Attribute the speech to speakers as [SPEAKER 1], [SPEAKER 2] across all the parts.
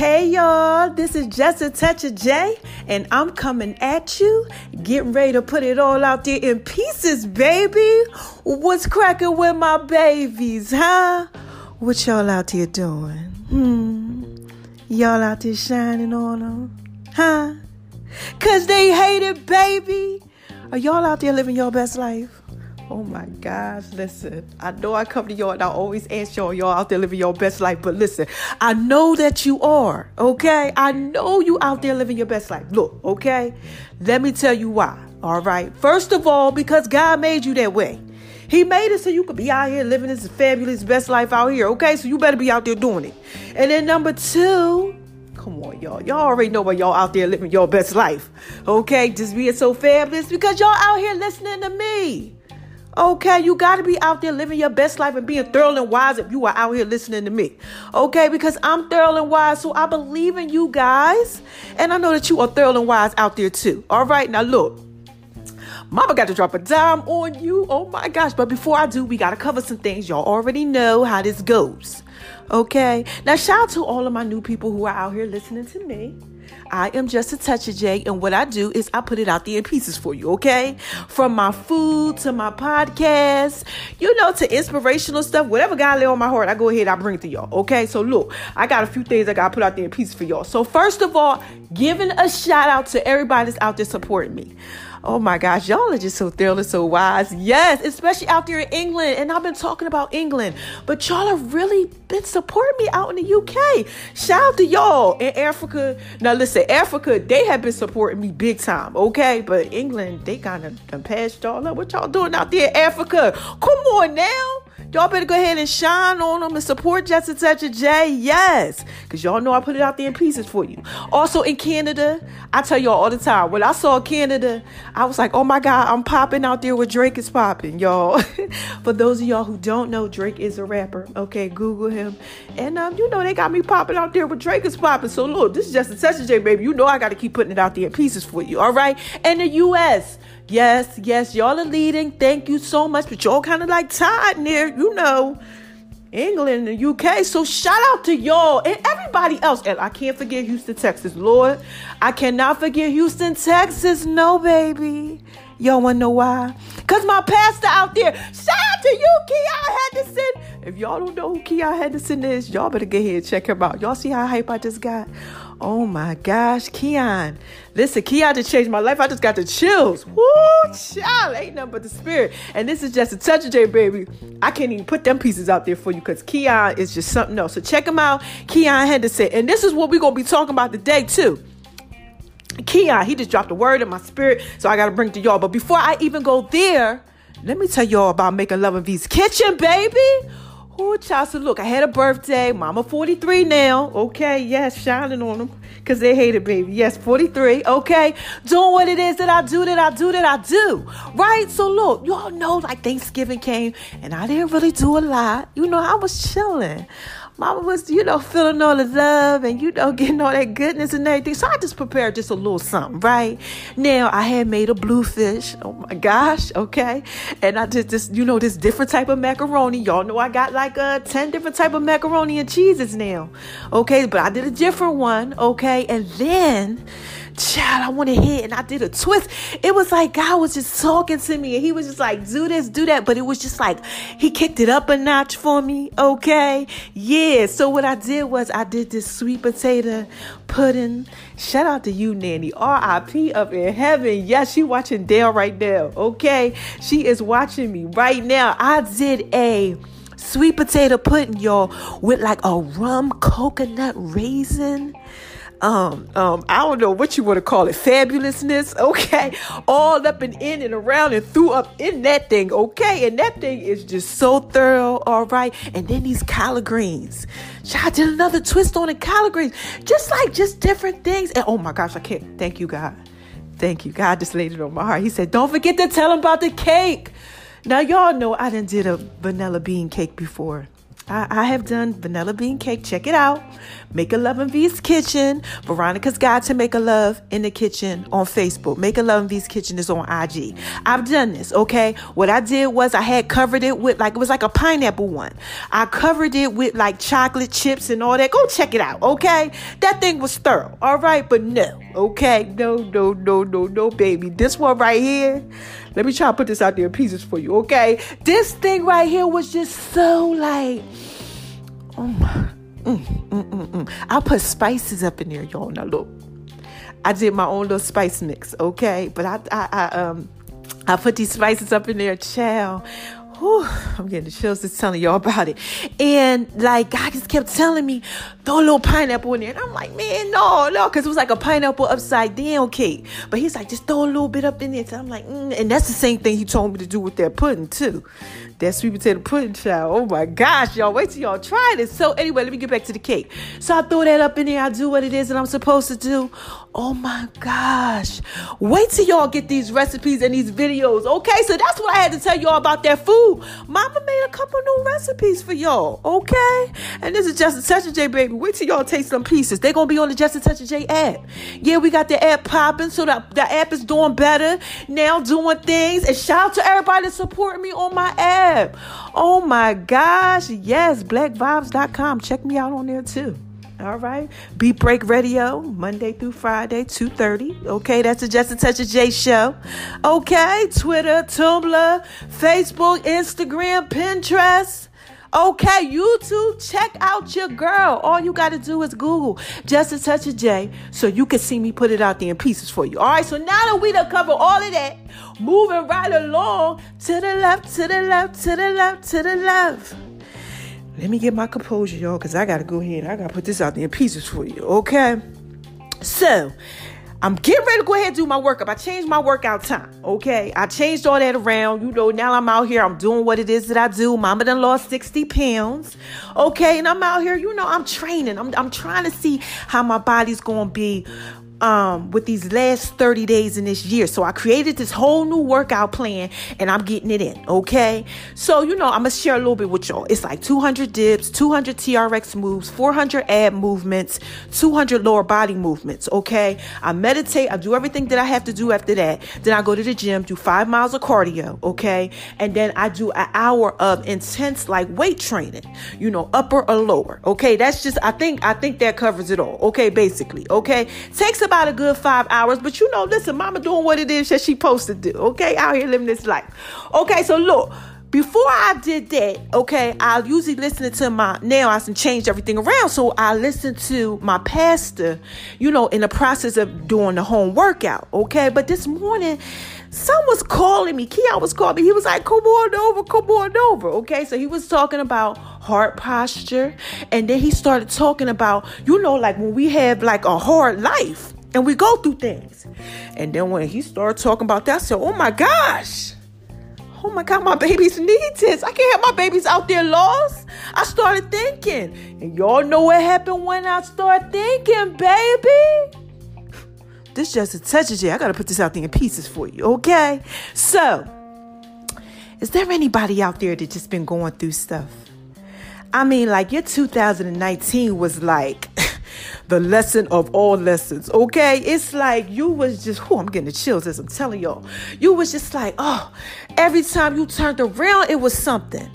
[SPEAKER 1] Hey y'all, this is just a touch of J, and I'm coming at you, getting ready to put it all out there in pieces, baby. What's cracking with my babies, huh? What y'all out here doing? Hmm. Y'all out there shining on them, huh? Cause they hate it, baby. Are y'all out there living your best life? Oh my gosh, listen. I know I come to y'all and I always ask y'all, y'all out there living your best life, but listen, I know that you are, okay? I know you out there living your best life. Look, okay? Let me tell you why, all right? First of all, because God made you that way. He made it so you could be out here living this fabulous best life out here, okay? So you better be out there doing it. And then number two, Come on, y'all. Y'all already know why y'all out there living your best life. Okay? Just being so fabulous because y'all out here listening to me. Okay, you got to be out there living your best life and being thorough and wise if you are out here listening to me. Okay, because I'm thorough and wise, so I believe in you guys. And I know that you are thorough and wise out there too. All right, now look. Mama got to drop a dime on you. Oh my gosh. But before I do, we got to cover some things. Y'all already know how this goes. Okay. Now, shout out to all of my new people who are out here listening to me. I am just a touch of J, and what I do is I put it out there in pieces for you, okay? From my food to my podcast, you know, to inspirational stuff, whatever God lay on my heart, I go ahead, I bring it to y'all, okay? So look, I got a few things I gotta put out there in pieces for y'all. So first of all, giving a shout out to everybody that's out there supporting me. Oh my gosh, y'all are just so thrilled and so wise. Yes, especially out there in England. And I've been talking about England, but y'all have really been supporting me out in the UK. Shout out to y'all in Africa. Now, listen, Africa, they have been supporting me big time, okay? But England, they kind of passed y'all up. What y'all doing out there in Africa? Come on now. Y'all better go ahead and shine on them and support Just a Touch of J. Yes. Because y'all know I put it out there in pieces for you. Also in Canada, I tell y'all all the time, when I saw Canada, I was like, oh my God, I'm popping out there where Drake is popping, y'all. for those of y'all who don't know, Drake is a rapper. Okay, Google him. And um, you know, they got me popping out there where Drake is popping. So look, this is Just a Touch of J, baby. You know I got to keep putting it out there in pieces for you. All right. And the U.S. Yes, yes, y'all are leading. Thank you so much. But y'all kind of like tied near, you know, England and the UK. So shout out to y'all and everybody else. And I can't forget Houston, Texas. Lord, I cannot forget Houston, Texas. No, baby. Y'all wanna know why? Cause my pastor out there, shout out to you, Keion Henderson. If y'all don't know who Keion Henderson is, y'all better get here and check him out. Y'all see how hype I just got? Oh my gosh, Keion. Listen, Keion just changed my life. I just got the chills. Woo, child. Ain't nothing but the spirit. And this is just a touch of J, baby. I can't even put them pieces out there for you because Keion is just something else. So check him out, Keion Henderson. And this is what we're going to be talking about today, too. Keion, he just dropped a word in my spirit, so I got to bring it to y'all. But before I even go there, let me tell y'all about Making Love in V's Kitchen, baby. Oh, child, so look, I had a birthday. Mama 43 now. Okay, yes, shining on them because they hate it, baby. Yes, 43. Okay, doing what it is that I do, that I do, that I do. Right? So look, y'all know like Thanksgiving came and I didn't really do a lot. You know, I was chilling. Mama was, you know, feeling all the love and, you know, getting all that goodness and everything. So I just prepared just a little something, right? Now, I had made a bluefish. Oh my gosh, okay? And I did this, you know, this different type of macaroni. Y'all know I got like uh, 10 different type of macaroni and cheeses now, okay? But I did a different one, okay? And then child, I went ahead and I did a twist. It was like God was just talking to me and he was just like, do this, do that. But it was just like, he kicked it up a notch for me. Okay. Yeah. So what I did was I did this sweet potato pudding. Shout out to you, Nanny. R.I.P. up in heaven. Yes, she watching Dale right now. Okay. She is watching me right now. I did a sweet potato pudding, y'all, with like a rum coconut raisin um, um, I don't know what you want to call it, fabulousness, okay? All up and in and around and through up in that thing, okay? And that thing is just so thorough, all right? And then these collard greens. I did another twist on the collard greens. Just like just different things. And oh my gosh, I can't. Thank you, God. Thank you. God just laid it on my heart. He said, Don't forget to tell him about the cake. Now, y'all know I done did a vanilla bean cake before. I, I have done vanilla bean cake. Check it out. Make a Love in V's Kitchen. Veronica's Guide to Make a Love in the Kitchen on Facebook. Make a Love in V's Kitchen is on IG. I've done this, okay? What I did was I had covered it with like, it was like a pineapple one. I covered it with like chocolate chips and all that. Go check it out, okay? That thing was thorough, all right? But no, okay? No, no, no, no, no, baby. This one right here, let me try to put this out there in pieces for you, okay? This thing right here was just so like, oh my, mm, mm, mm, mm. I put spices up in there, y'all. Now look, I did my own little spice mix, okay? But I, I, I um, I put these spices up in there, child. Whew, I'm getting the chills just telling y'all about it. And like God just kept telling me, throw a little pineapple in there. And I'm like, man, no, no, because it was like a pineapple upside down cake. But he's like, just throw a little bit up in there. So I'm like, mm. and that's the same thing he told me to do with that pudding too. That sweet potato pudding, child. Oh my gosh, y'all, wait till y'all try this. So anyway, let me get back to the cake. So I throw that up in there. I do what it is that I'm supposed to do. Oh my gosh. Wait till y'all get these recipes and these videos. Okay, so that's what I had to tell y'all about that food. Mama made a couple new recipes for y'all. Okay, and this is Just a Touch J, baby. Wait till y'all taste some pieces. They're gonna be on the Just a Touch J app. Yeah, we got the app popping, so the, the app is doing better now, doing things. And shout out to everybody supporting me on my app. Oh my gosh, yes, blackvibes.com. Check me out on there too. All right. Beat Break Radio, Monday through Friday, 2.30. Okay, that's the Just a Touch of J show. Okay, Twitter, Tumblr, Facebook, Instagram, Pinterest. Okay, YouTube, check out your girl. All you got to do is Google Just a Touch of J so you can see me put it out there in pieces for you. All right, so now that we done covered all of that, moving right along to the left, to the left, to the left, to the left. Let me get my composure, y'all, because I got to go ahead. I got to put this out there in pieces for you, okay? So, I'm getting ready to go ahead and do my workout. I changed my workout time. Okay. I changed all that around. You know, now I'm out here. I'm doing what it is that I do. Mama done lost 60 pounds. Okay. And I'm out here, you know, I'm training. I'm, I'm trying to see how my body's going to be um, with these last 30 days in this year. So I created this whole new workout plan and I'm getting it in. Okay. So, you know, I'm to share a little bit with y'all. It's like 200 dips, 200 TRX moves, 400 ab movements, 200 lower body movements. Okay. I meditate. I do everything that I have to do after that. Then I go to the gym, do five miles of cardio. Okay. And then I do an hour of intense like weight training, you know, upper or lower. Okay. That's just, I think, I think that covers it all. Okay. Basically. Okay. Takes about a good five hours, but you know, listen, mama doing what it is that she supposed to do, okay? Out here living this life. Okay, so look, before I did that, okay, I usually listen to my now I can change everything around. So I listen to my pastor, you know, in the process of doing the home workout. Okay. But this morning, someone was calling me. Keion was calling me. He was like, come on over, come on over. Okay. So he was talking about heart posture. And then he started talking about, you know, like when we have like a hard life and we go through things. And then when he started talking about that, I said, Oh my gosh. Oh my God, my babies need this. I can't have my babies out there lost. I started thinking. And y'all know what happened when I start thinking, baby. This just a touch of. I gotta put this out there in pieces for you, okay? So, is there anybody out there that just been going through stuff? I mean, like your 2019 was like the lesson of all lessons. Okay, it's like you was just. Oh, I'm getting the chills as I'm telling y'all. You was just like, oh, every time you turned around, it was something.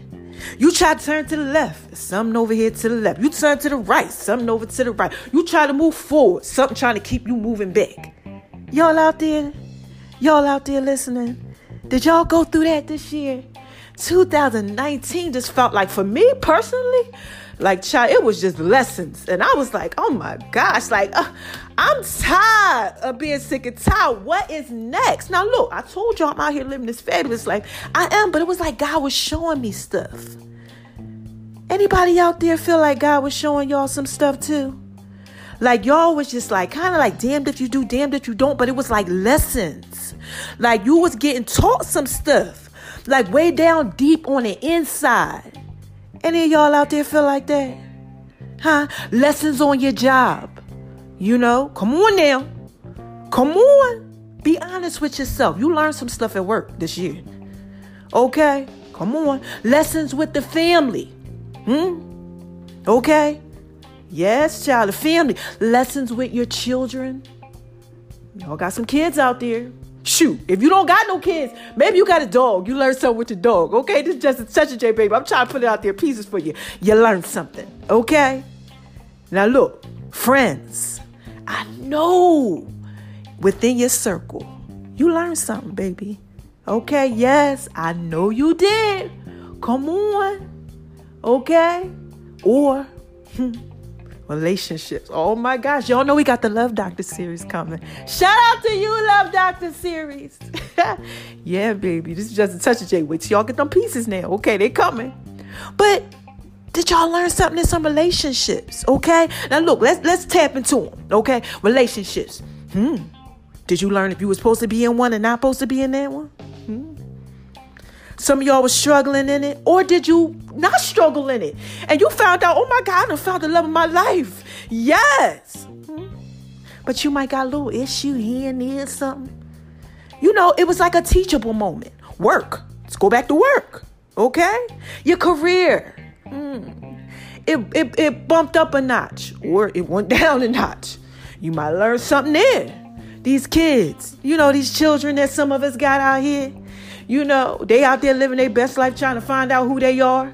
[SPEAKER 1] You try to turn to the left, something over here to the left. You turn to the right, something over to the right. You try to move forward, something trying to keep you moving back. Y'all out there, y'all out there listening. Did y'all go through that this year? 2019 just felt like for me personally like, child, it was just lessons. And I was like, oh my gosh, like, uh, I'm tired of being sick and tired. What is next? Now, look, I told y'all I'm out here living this fabulous life. I am, but it was like God was showing me stuff. Anybody out there feel like God was showing y'all some stuff too? Like y'all was just like kind of like damned if you do, damned if you don't, but it was like lessons. Like you was getting taught some stuff, like way down deep on the inside. Any of y'all out there feel like that? Huh? Lessons on your job. You know, come on now. Come on. Be honest with yourself. You learned some stuff at work this year. Okay? Come on. Lessons with the family. Hmm? Okay? Yes, child, the family. Lessons with your children. Y'all got some kids out there. Shoot, if you don't got no kids, maybe you got a dog. You learn something with your dog. Okay, this is just such a J baby. I'm trying to put it out there pieces for you. You learn something. Okay? Now look, friends, I know within your circle, you learned something, baby. Okay, yes, I know you did. Come on. Okay? Or hmm, relationships. Oh my gosh, y'all know we got the Love Doctor series coming. Shout out to you, Love Doctor series. yeah, baby, this is just a touch of J. Till y'all get them pieces now. Okay, they coming. But did y'all learn something in some relationships? Okay, now look, let's let's tap into them. Okay, relationships. Hmm. Did you learn if you were supposed to be in one and not supposed to be in that one? Hmm. Some of y'all was struggling in it, or did you not struggle in it? And you found out, oh my God, I found the love of my life. Yes. But you might got a little issue here and there, something. You know, it was like a teachable moment. Work. Let's go back to work. Okay? Your career. Mm. It, it, it bumped up a notch, or it went down a notch. You might learn something there. These kids, you know, these children that some of us got out here you know, they out there living their best life trying to find out who they are.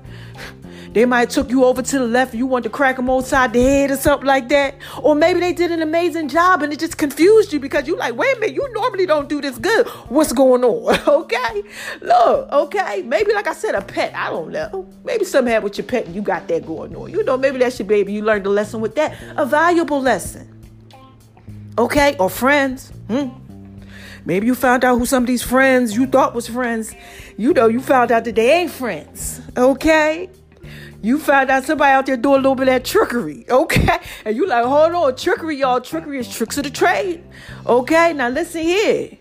[SPEAKER 1] They might took you over to the left. You want to crack them outside the head or something like that. Or maybe they did an amazing job and it just confused you because you like, wait a minute, you normally don't do this good. What's going on? okay. Look, okay. Maybe like I said, a pet. I don't know. Maybe something happened with your pet and you got that going on. You know, maybe that's your baby. You learned a lesson with that. A valuable lesson. Okay? Or friends. Hmm. Maybe you found out who some of these friends you thought was friends, you know, you found out that they ain't friends. Okay? You found out somebody out there doing a little bit of that trickery, okay? And you like, hold on, trickery, y'all. Trickery is tricks of the trade. Okay, now listen here.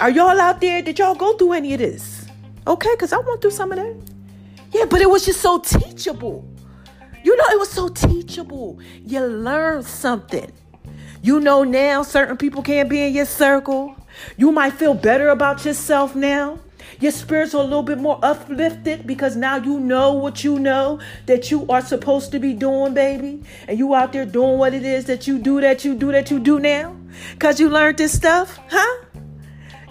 [SPEAKER 1] Are y'all out there? Did y'all go through any of this? Okay, because I went through some of that. Yeah, but it was just so teachable. You know, it was so teachable. You learned something. You know now certain people can't be in your circle. You might feel better about yourself now. Your spirits are a little bit more uplifted because now you know what you know that you are supposed to be doing, baby. And you out there doing what it is that you do, that you do, that you do now. Because you learned this stuff, huh?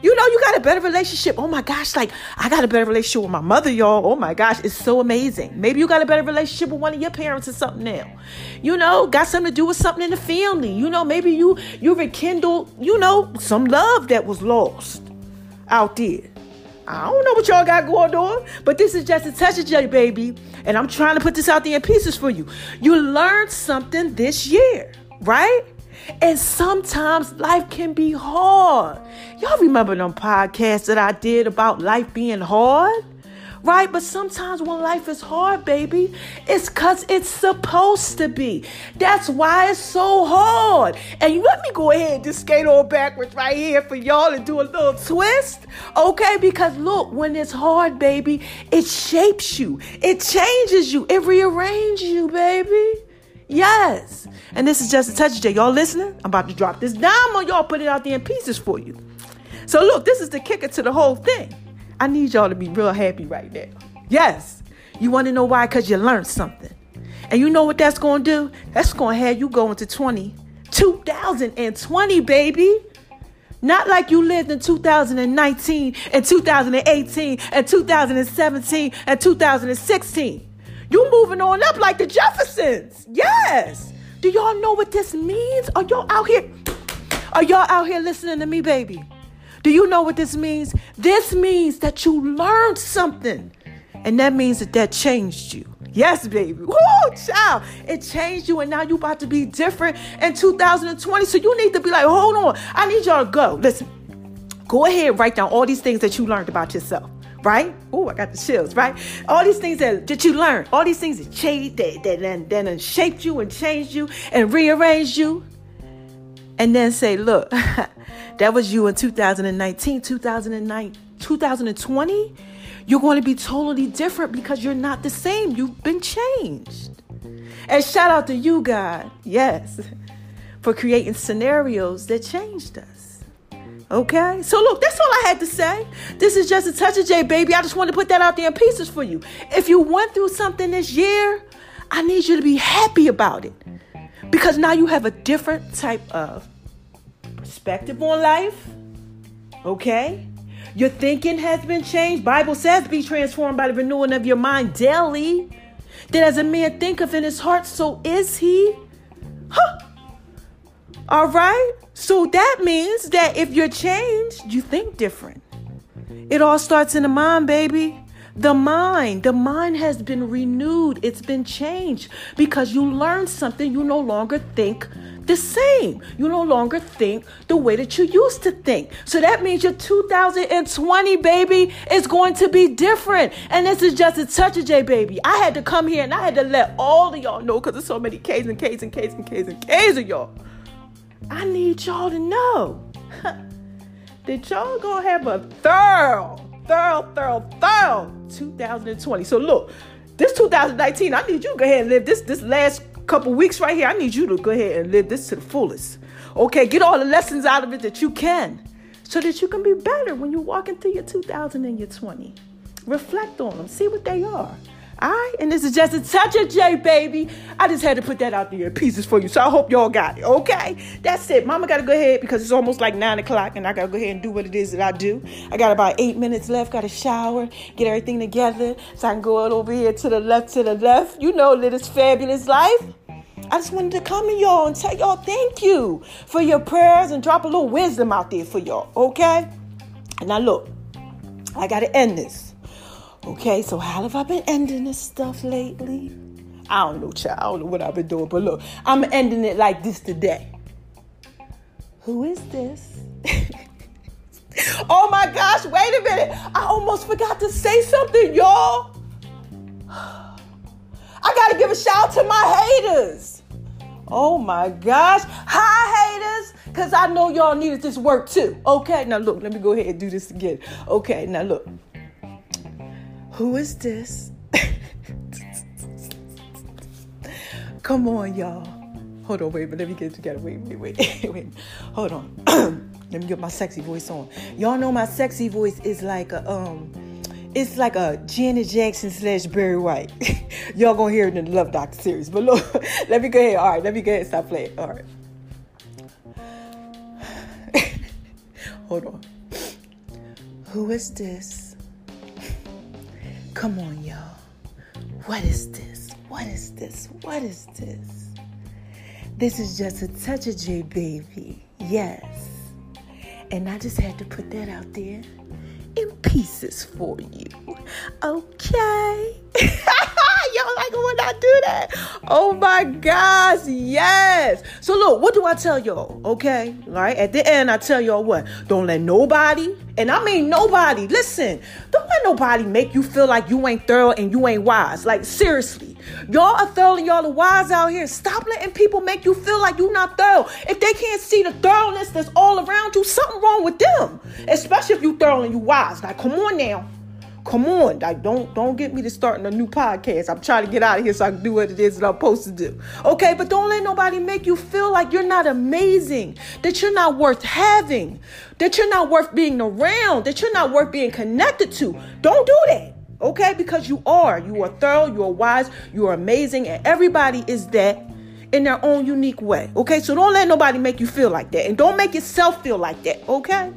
[SPEAKER 1] You know, you got a better relationship. Oh my gosh, like I got a better relationship with my mother, y'all. Oh my gosh, it's so amazing. Maybe you got a better relationship with one of your parents or something now. You know, got something to do with something in the family. You know, maybe you you rekindled, you know, some love that was lost out there. I don't know what y'all got going on, but this is just a touch of J, baby. And I'm trying to put this out there in pieces for you. You learned something this year, right? And sometimes life can be hard. Y'all remember them podcasts that I did about life being hard? Right? But sometimes when life is hard, baby, it's because it's supposed to be. That's why it's so hard. And let me go ahead and just skate on backwards right here for y'all and do a little twist. Okay? Because look, when it's hard, baby, it shapes you, it changes you, it rearranges you, baby. Yes. And this is just a touch J. Y'all listening? I'm about to drop this dime on y'all, put it out there in pieces for you. So look, this is the kicker to the whole thing. I need y'all to be real happy right now. Yes. You want to know why? Because you learned something. And you know what that's going to do? That's going to have you go into 20, 2020, baby. Not like you lived in 2019 and 2018 and 2017 and 2016. You moving on up like the Jeffersons. Yes. Do y'all know what this means? Are y'all out here? Are y'all out here listening to me, baby? Do you know what this means? This means that you learned something. And that means that that changed you. Yes, baby. Woo, child. It changed you, and now you about to be different in 2020. So you need to be like, hold on. I need y'all to go. Listen, go ahead, write down all these things that you learned about yourself right? Oh, I got the chills, right? All these things that, that you learned, all these things that changed, that, that, that, that shaped you and changed you and rearranged you. And then say, look, that was you in 2019, 2009, 2020. You're going to be totally different because you're not the same. You've been changed. And shout out to you, God, yes, for creating scenarios that changed us. Okay? So, look, that's all I had to say. This is just a touch of J, baby. I just wanted to put that out there in pieces for you. If you went through something this year, I need you to be happy about it because now you have a different type of perspective on life. Okay? Your thinking has been changed. Bible says be transformed by the renewing of your mind daily. That as a man thinketh in his heart, so is he. Huh. All right? So that means that if you're changed, you think different. It all starts in the mind, baby. The mind, the mind has been renewed. It's been changed because you learned something. You no longer think the same. You no longer think the way that you used to think. So that means your 2020 baby is going to be different. And this is just a touch of J baby. I had to come here and I had to let all of y'all know because there's so many K's and K's and K's and K's and K's of y'all. I need y'all to know that y'all gonna have a thorough, thorough, thorough, thorough 2020. So look, this 2019, I need you to go ahead and live this this last couple weeks right here, I need you to go ahead and live this to the fullest. Okay, get all the lessons out of it that you can so that you can be better when you're walking through your 2000 and your 20. Reflect on them, see what they are. All right, and this is just a touch of J, baby. I just had to put that out there in pieces for you, so I hope y'all got it. Okay, that's it. Mama got to go ahead because it's almost like nine o'clock, and I got to go ahead and do what it is that I do. I got about eight minutes left. Got to shower, get everything together, so I can go over here to the left, to the left. You know, live this fabulous life. I just wanted to come to y'all and tell y'all thank you for your prayers and drop a little wisdom out there for y'all. Okay, and now look, I got to end this. Okay, so how have I been ending this stuff lately? I don't know, child. I don't know what I've been doing, but look, I'm ending it like this today. Who is this? oh my gosh, wait a minute. I almost forgot to say something, y'all. I gotta give a shout out to my haters. Oh my gosh. Hi, haters. Because I know y'all needed this work too. Okay, now look, let me go ahead and do this again. Okay, now look. Who is this? Come on, y'all. Hold on, wait, but let me get it together. Wait, wait, wait, wait. Hold on. let me get my sexy voice on. Y'all know my sexy voice is like a um it's like a Janet Jackson slash Barry White. Y'all gonna hear it in the Love Doctor series. But look, let me go ahead. All right, let me go ahead and stop playing. All right. Hold on. Who is this? Come on, y'all. What is this? What is this? What is this? This is just a touch of J, baby. Yes. And I just had to put that out there in pieces for you. Okay. Y'all like when I do that? Oh my gosh, yes. So look, what do I tell y'all? Okay, all right. At the end, I tell y'all what? Don't let nobody, and I mean nobody. Listen, let nobody make you feel like you ain't thorough and you ain't wise. Like seriously, y'all are thorough and y'all are wise out here. Stop letting people make you feel like you're not thorough. If they can't see the thoroughness that's all around you, something wrong with them. Especially if you thorough and you wise. Like, come on now. Come on, like don't don't get me to starting a new podcast. I'm trying to get out of here so I can do what it is that I'm supposed to do. Okay, but don't let nobody make you feel like you're not amazing, that you're not worth having, that you're not worth being around, that you're not worth being connected to. Don't do that. Okay, because you are. You are thorough, you are wise, you are amazing, and everybody is that in their own unique way. Okay, so don't let nobody make you feel like that, and don't make yourself feel like that. Okay,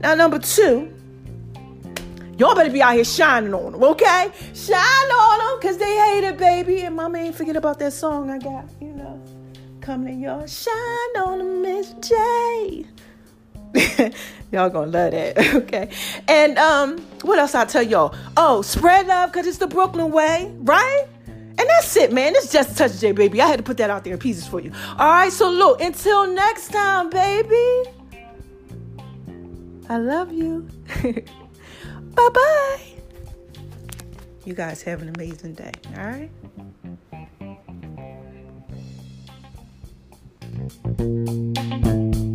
[SPEAKER 1] now number two Y'all better be out here shining on them, okay? Shine on them because they hate it, baby. And mama ain't forget about that song I got, you know. Coming to y'all. Shine on them, Miss J. y'all gonna love that, okay? And um, what else I tell y'all? Oh, spread love because it's the Brooklyn way, right? And that's it, man. It's just a touch J, baby. I had to put that out there in pieces for you. All right, so look, until next time, baby. I love you. Bye bye. You guys have an amazing day. All right. Thank you.